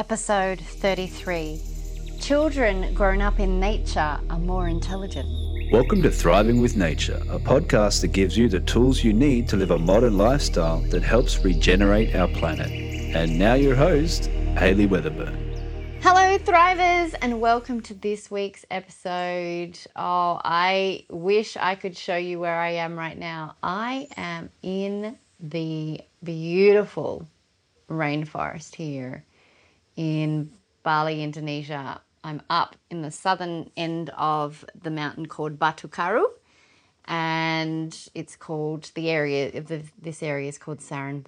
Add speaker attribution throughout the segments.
Speaker 1: episode 33. Children grown up in nature are more intelligent.
Speaker 2: Welcome to Thriving with Nature, a podcast that gives you the tools you need to live a modern lifestyle that helps regenerate our planet. And now, your host, Hayley Weatherburn.
Speaker 1: Hello, Thrivers, and welcome to this week's episode. Oh, I wish I could show you where I am right now. I am in the beautiful rainforest here in Bali, Indonesia. I'm up in the southern end of the mountain called Batu Karu, and it's called the area. This area is called Saran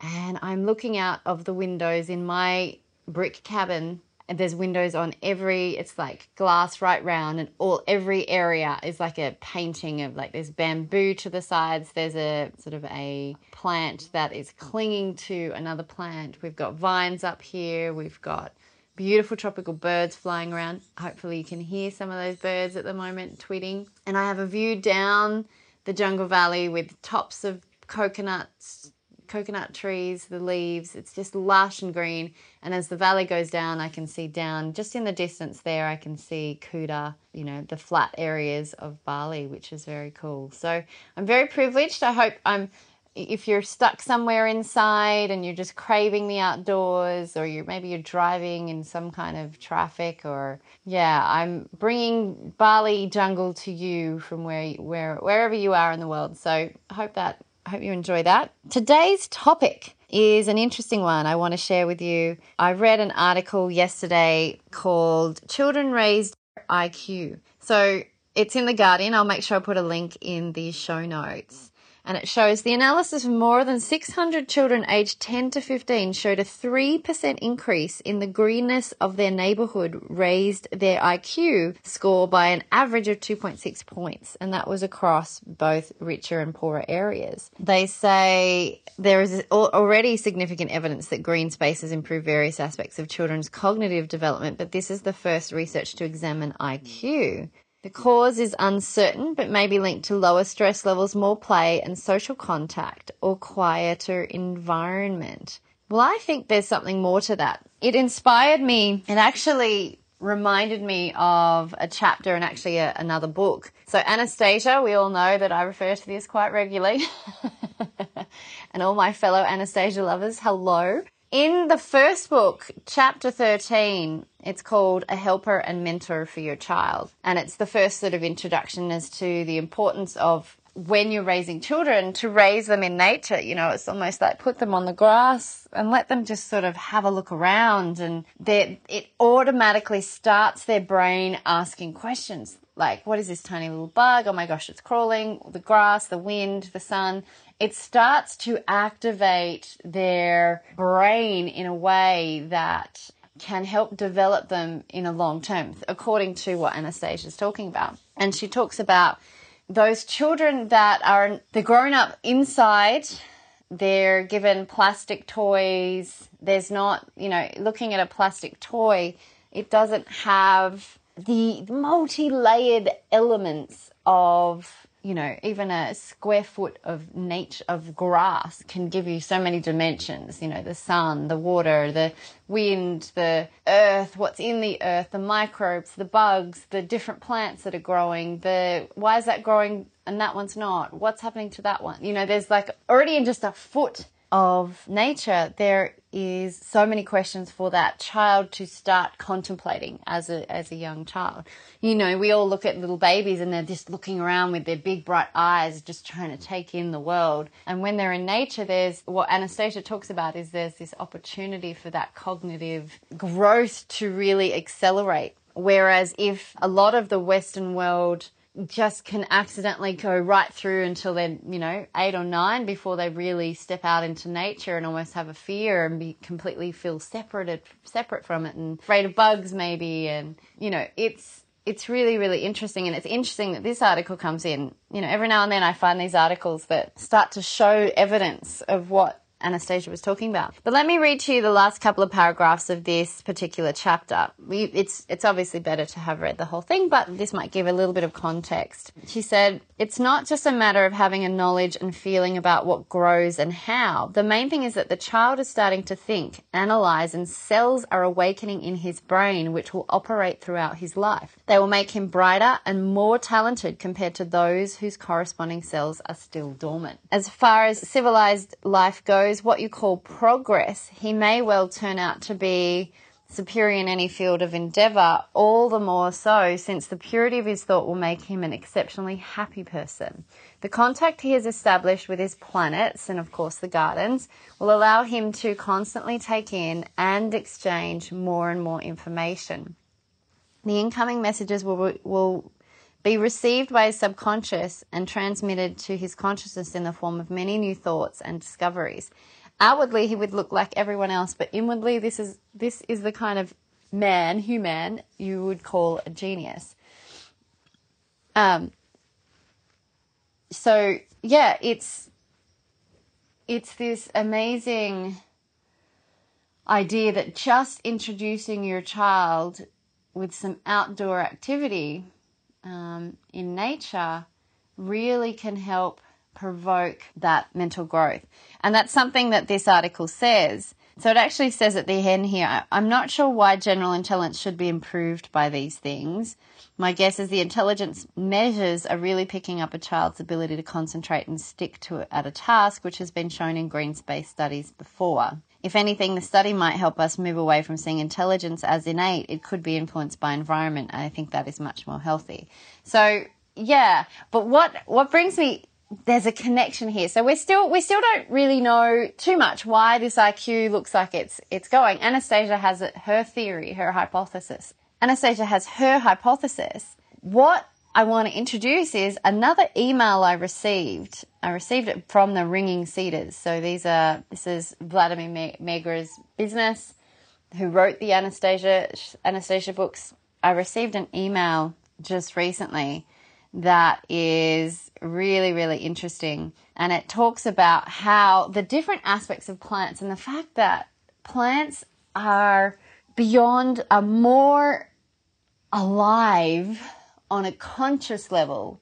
Speaker 1: and I'm looking out of the windows in my brick cabin and there's windows on every it's like glass right round and all every area is like a painting of like there's bamboo to the sides there's a sort of a plant that is clinging to another plant. We've got vines up here we've got beautiful tropical birds flying around. Hopefully you can hear some of those birds at the moment tweeting and i have a view down the jungle valley with tops of coconuts coconut trees, the leaves. It's just lush and green. And as the valley goes down, I can see down just in the distance there, I can see Kuta, you know, the flat areas of Bali, which is very cool. So I'm very privileged. I hope I'm. If you're stuck somewhere inside and you're just craving the outdoors, or you're maybe you're driving in some kind of traffic, or yeah, I'm bringing Bali jungle to you from where where wherever you are in the world. So I hope that I hope you enjoy that. Today's topic is an interesting one I want to share with you. I read an article yesterday called Children Raised IQ. So it's in The Guardian. I'll make sure I put a link in the show notes and it shows the analysis of more than 600 children aged 10 to 15 showed a 3% increase in the greenness of their neighborhood raised their IQ score by an average of 2.6 points and that was across both richer and poorer areas. They say there is already significant evidence that green spaces improve various aspects of children's cognitive development but this is the first research to examine IQ. The cause is uncertain, but may be linked to lower stress levels, more play and social contact, or quieter environment. Well, I think there's something more to that. It inspired me. It actually reminded me of a chapter in actually a, another book. So, Anastasia, we all know that I refer to this quite regularly. and all my fellow Anastasia lovers, hello. In the first book, chapter 13, it's called A Helper and Mentor for Your Child. And it's the first sort of introduction as to the importance of when you're raising children to raise them in nature. You know, it's almost like put them on the grass and let them just sort of have a look around and it automatically starts their brain asking questions like, what is this tiny little bug? Oh my gosh, it's crawling. The grass, the wind, the sun it starts to activate their brain in a way that can help develop them in a long term, according to what Anastasia is talking about. And she talks about those children that are they're grown up inside they're given plastic toys there's not you know looking at a plastic toy it doesn't have the multi-layered elements of you know, even a square foot of nature of grass can give you so many dimensions. You know, the sun, the water, the wind, the earth, what's in the earth, the microbes, the bugs, the different plants that are growing. The why is that growing and that one's not? What's happening to that one? You know, there's like already in just a foot of nature, there is so many questions for that child to start contemplating as a as a young child. You know, we all look at little babies and they're just looking around with their big bright eyes, just trying to take in the world. And when they're in nature, there's what Anastasia talks about is there's this opportunity for that cognitive growth to really accelerate. Whereas if a lot of the Western world just can accidentally go right through until they're, you know, eight or nine before they really step out into nature and almost have a fear and be completely feel separated, separate from it and afraid of bugs maybe. And, you know, it's, it's really, really interesting. And it's interesting that this article comes in. You know, every now and then I find these articles that start to show evidence of what Anastasia was talking about. But let me read to you the last couple of paragraphs of this particular chapter. We, it's, it's obviously better to have read the whole thing, but this might give a little bit of context. She said, It's not just a matter of having a knowledge and feeling about what grows and how. The main thing is that the child is starting to think, analyze, and cells are awakening in his brain, which will operate throughout his life. They will make him brighter and more talented compared to those whose corresponding cells are still dormant. As far as civilized life goes, what you call progress, he may well turn out to be superior in any field of endeavour, all the more so since the purity of his thought will make him an exceptionally happy person. The contact he has established with his planets, and of course the gardens, will allow him to constantly take in and exchange more and more information. The incoming messages will, will be received by his subconscious and transmitted to his consciousness in the form of many new thoughts and discoveries. Outwardly, he would look like everyone else, but inwardly, this is this is the kind of man, human, you would call a genius. Um. So yeah, it's it's this amazing idea that just introducing your child with some outdoor activity um, in nature really can help provoke that mental growth. And that's something that this article says. So it actually says at the end here I'm not sure why general intelligence should be improved by these things. My guess is the intelligence measures are really picking up a child's ability to concentrate and stick to at a task, which has been shown in green space studies before. If anything, the study might help us move away from seeing intelligence as innate. It could be influenced by environment, and I think that is much more healthy. So, yeah, but what what brings me there's a connection here. So we're still we still don't really know too much why this IQ looks like it's it's going. Anastasia has her theory, her hypothesis. Anastasia has her hypothesis. What I want to introduce is another email I received. I received it from the Ringing Cedars. So these are this is Vladimir Megré's business, who wrote the Anastasia Anastasia books. I received an email just recently that is really really interesting, and it talks about how the different aspects of plants and the fact that plants are beyond a more alive on a conscious level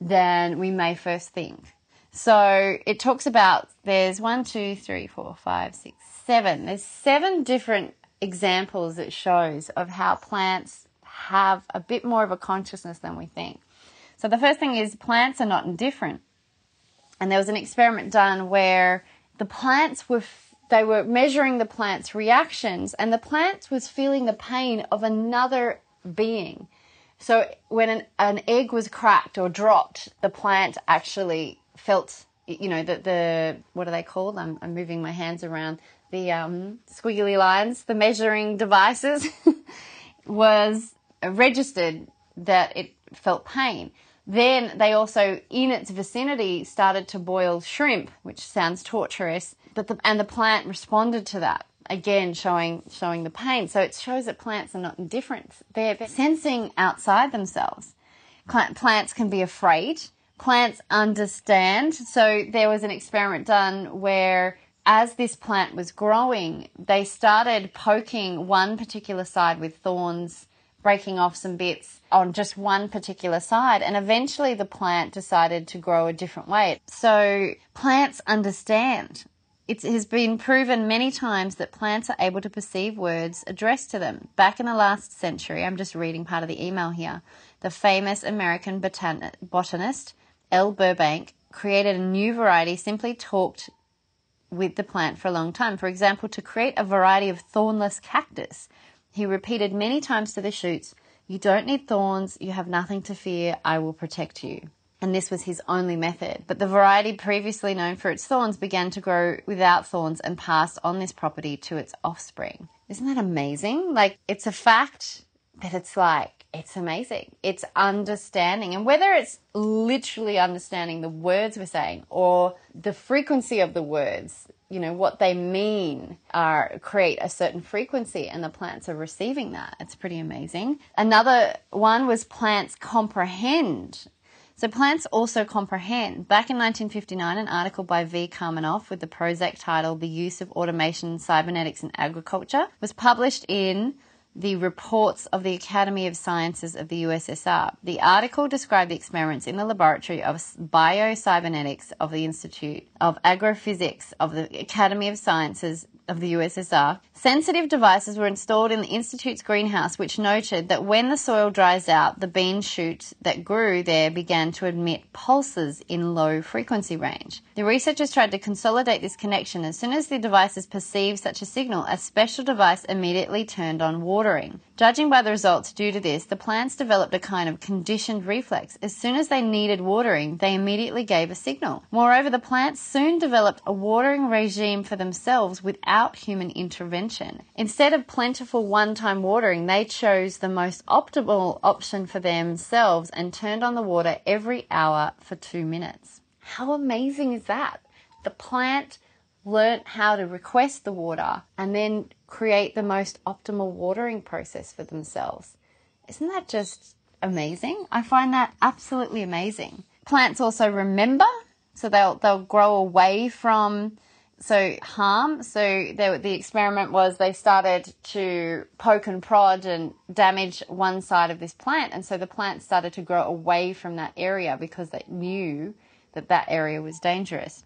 Speaker 1: than we may first think. So it talks about there's one, two, three, four, five, six, seven. There's seven different examples it shows of how plants have a bit more of a consciousness than we think. So the first thing is plants are not indifferent. And there was an experiment done where the plants were they were measuring the plant's reactions and the plant was feeling the pain of another being. So when an, an egg was cracked or dropped, the plant actually felt, you know, the, the what are they called? I'm, I'm moving my hands around. The um, squiggly lines, the measuring devices, was registered that it felt pain. Then they also, in its vicinity, started to boil shrimp, which sounds torturous, but the, and the plant responded to that again showing showing the pain. So it shows that plants are not indifferent. They're sensing outside themselves. Plants can be afraid. Plants understand. So there was an experiment done where as this plant was growing, they started poking one particular side with thorns, breaking off some bits on just one particular side, and eventually the plant decided to grow a different way. So plants understand it has been proven many times that plants are able to perceive words addressed to them. Back in the last century, I'm just reading part of the email here, the famous American botan- botanist L. Burbank created a new variety, simply talked with the plant for a long time. For example, to create a variety of thornless cactus, he repeated many times to the shoots, You don't need thorns, you have nothing to fear, I will protect you and this was his only method. But the variety previously known for its thorns began to grow without thorns and passed on this property to its offspring. Isn't that amazing? Like, it's a fact that it's like, it's amazing. It's understanding. And whether it's literally understanding the words we're saying or the frequency of the words, you know, what they mean are create a certain frequency and the plants are receiving that. It's pretty amazing. Another one was plants comprehend So plants also comprehend. Back in 1959, an article by V. Karmanoff with the prosaic title The Use of Automation, Cybernetics in Agriculture was published in the reports of the Academy of Sciences of the USSR. The article described the experiments in the laboratory of biocybernetics of the Institute of Agrophysics of the Academy of Sciences of the USSR, sensitive devices were installed in the Institute's greenhouse, which noted that when the soil dries out, the bean shoots that grew there began to emit pulses in low frequency range. The researchers tried to consolidate this connection. As soon as the devices perceived such a signal, a special device immediately turned on watering. Judging by the results due to this, the plants developed a kind of conditioned reflex. As soon as they needed watering, they immediately gave a signal. Moreover, the plants soon developed a watering regime for themselves without human intervention. Instead of plentiful one time watering, they chose the most optimal option for themselves and turned on the water every hour for two minutes. How amazing is that? The plant learnt how to request the water and then create the most optimal watering process for themselves. Isn't that just amazing? I find that absolutely amazing. Plants also remember, so they'll they'll grow away from so harm. So they, the experiment was they started to poke and prod and damage one side of this plant, and so the plant started to grow away from that area because they knew that that area was dangerous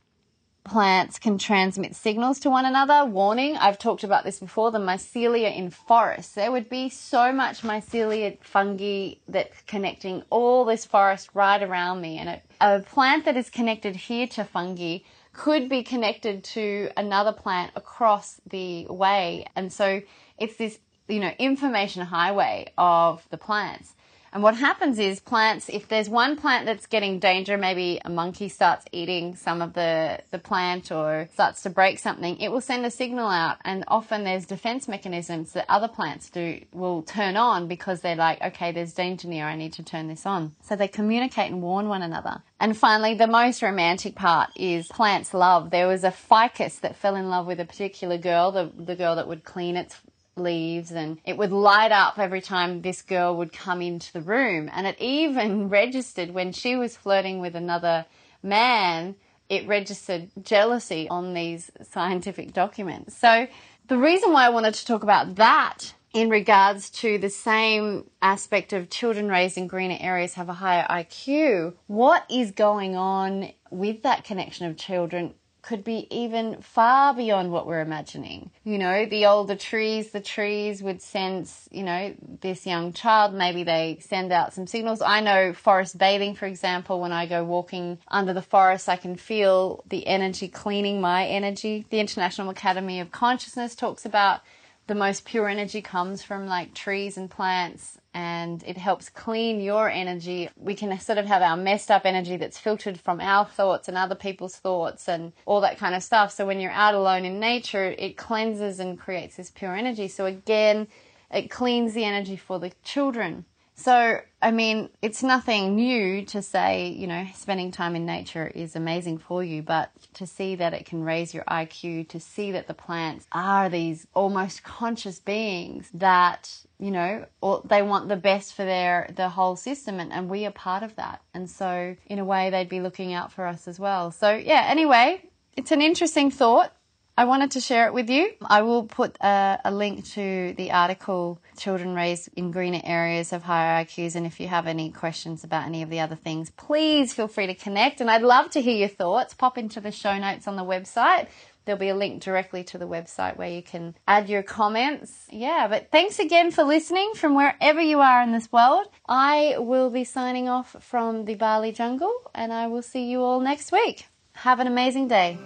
Speaker 1: plants can transmit signals to one another. Warning, I've talked about this before, the mycelia in forests. There would be so much mycelia fungi that's connecting all this forest right around me. And a, a plant that is connected here to fungi could be connected to another plant across the way. And so it's this, you know, information highway of the plants. And what happens is plants, if there's one plant that's getting danger, maybe a monkey starts eating some of the, the plant or starts to break something, it will send a signal out. And often there's defense mechanisms that other plants do will turn on because they're like, okay, there's danger near, I need to turn this on. So they communicate and warn one another. And finally, the most romantic part is plants love. There was a ficus that fell in love with a particular girl, the, the girl that would clean its leaves and it would light up every time this girl would come into the room. And it even registered when she was flirting with another man, it registered jealousy on these scientific documents. So the reason why I wanted to talk about that in regards to the same aspect of children raised in greener areas have a higher IQ, what is going on with that connection of children could be even far beyond what we're imagining. You know, the older trees, the trees would sense, you know, this young child, maybe they send out some signals. I know forest bathing, for example, when I go walking under the forest, I can feel the energy cleaning my energy. The International Academy of Consciousness talks about the most pure energy comes from like trees and plants and it helps clean your energy. We can sort of have our messed up energy that's filtered from our thoughts and other people's thoughts and all that kind of stuff. So when you're out alone in nature, it cleanses and creates this pure energy. So again, it cleans the energy for the children. So, I mean, it's nothing new to say, you know, spending time in nature is amazing for you, but to see that it can raise your IQ, to see that the plants are these almost conscious beings that, you know, or they want the best for their the whole system and, and we are part of that. And so in a way they'd be looking out for us as well. So yeah, anyway, it's an interesting thought. I wanted to share it with you. I will put a, a, link to the article Children Raised in Greener Areas Have Higher IQs. And if you have any questions about any of the other things, please feel free to connect. And I'd love to hear your thoughts. Pop into the show notes on the website. There'll be a link directly to the website where you can add your comments. Yeah, but thanks again for listening from wherever you are in this world. I will be signing off from the Bali jungle and I will see you all next week. Have an amazing day.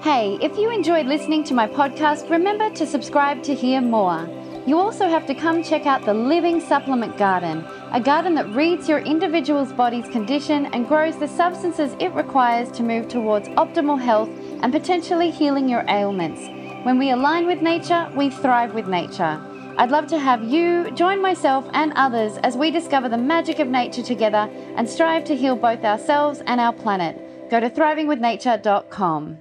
Speaker 1: Hey, if you enjoyed listening to my podcast, remember to subscribe to hear more. You also have to come check out the Living Supplement Garden, a garden that reads your individual's body's condition and grows the substances it requires to move towards optimal health and potentially healing your ailments. When we align with nature, we thrive with nature. I'd love to have you join myself and others as we discover the magic of nature together and strive to heal both ourselves and our planet. Go to thrivingwithnature.com.